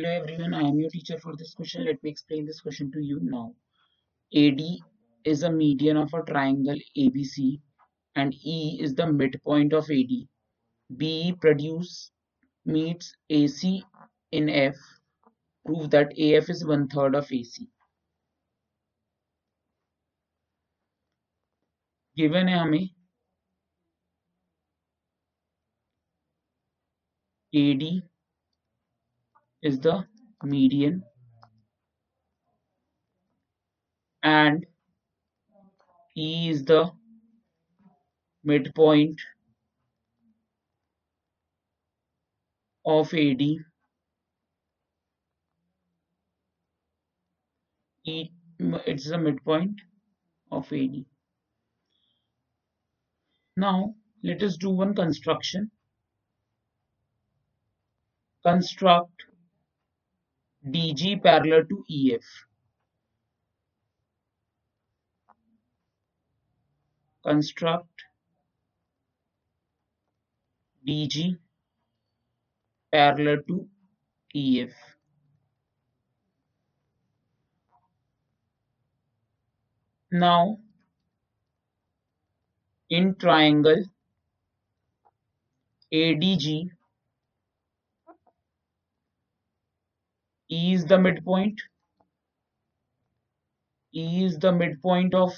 Hello everyone, I am your teacher for this question. Let me explain this question to you now. AD is a median of a triangle ABC and E is the midpoint of AD. BE produce meets AC in F. Prove that AF is one third of AC. Given है हमें AD is the median and E is the midpoint of AD. E, it's the midpoint of AD. Now let us do one construction. Construct DG parallel to EF. Construct DG parallel to EF. Now, in triangle ADG E is the midpoint. E is the midpoint of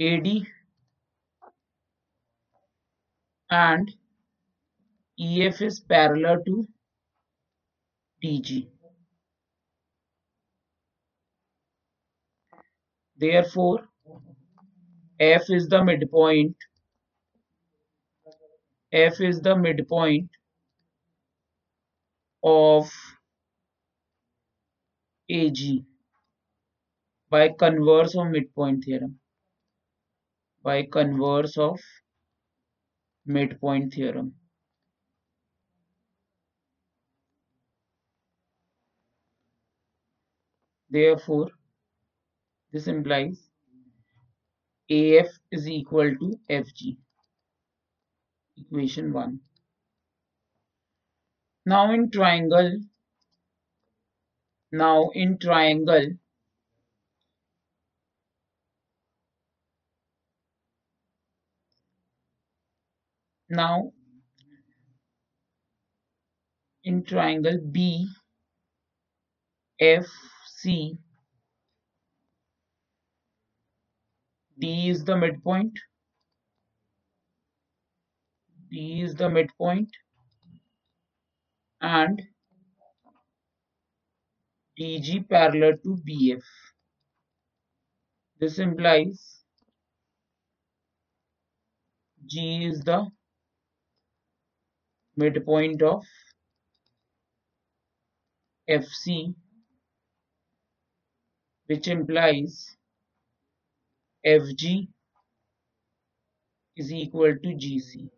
AD and EF is parallel to DG. Therefore, F is the midpoint. F is the midpoint of AG by converse of midpoint theorem by converse of midpoint theorem. Therefore this implies AF is equal to FG equation 1 now in triangle, now in triangle, now in triangle B F C. D is the midpoint. D is the midpoint and DG parallel to BF. This implies G is the midpoint of FC which implies FG is equal to GC.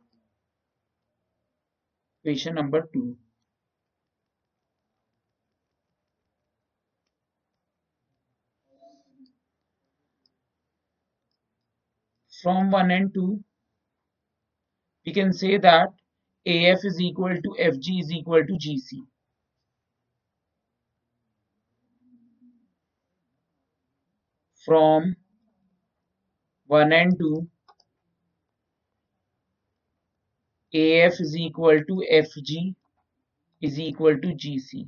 Equation number 2. From 1 and 2 we can say that AF is equal to FG is equal to GC. From 1 and 2 AF is equal to FG is equal to GC.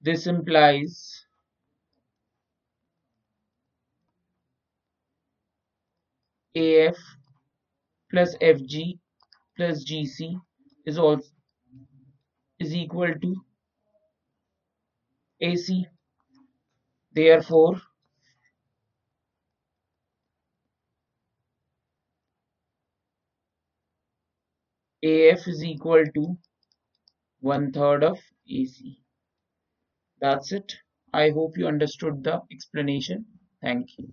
This implies AF plus FG plus GC is also is equal to AC. Therefore, AF is equal to one third of AC. That's it. I hope you understood the explanation. Thank you.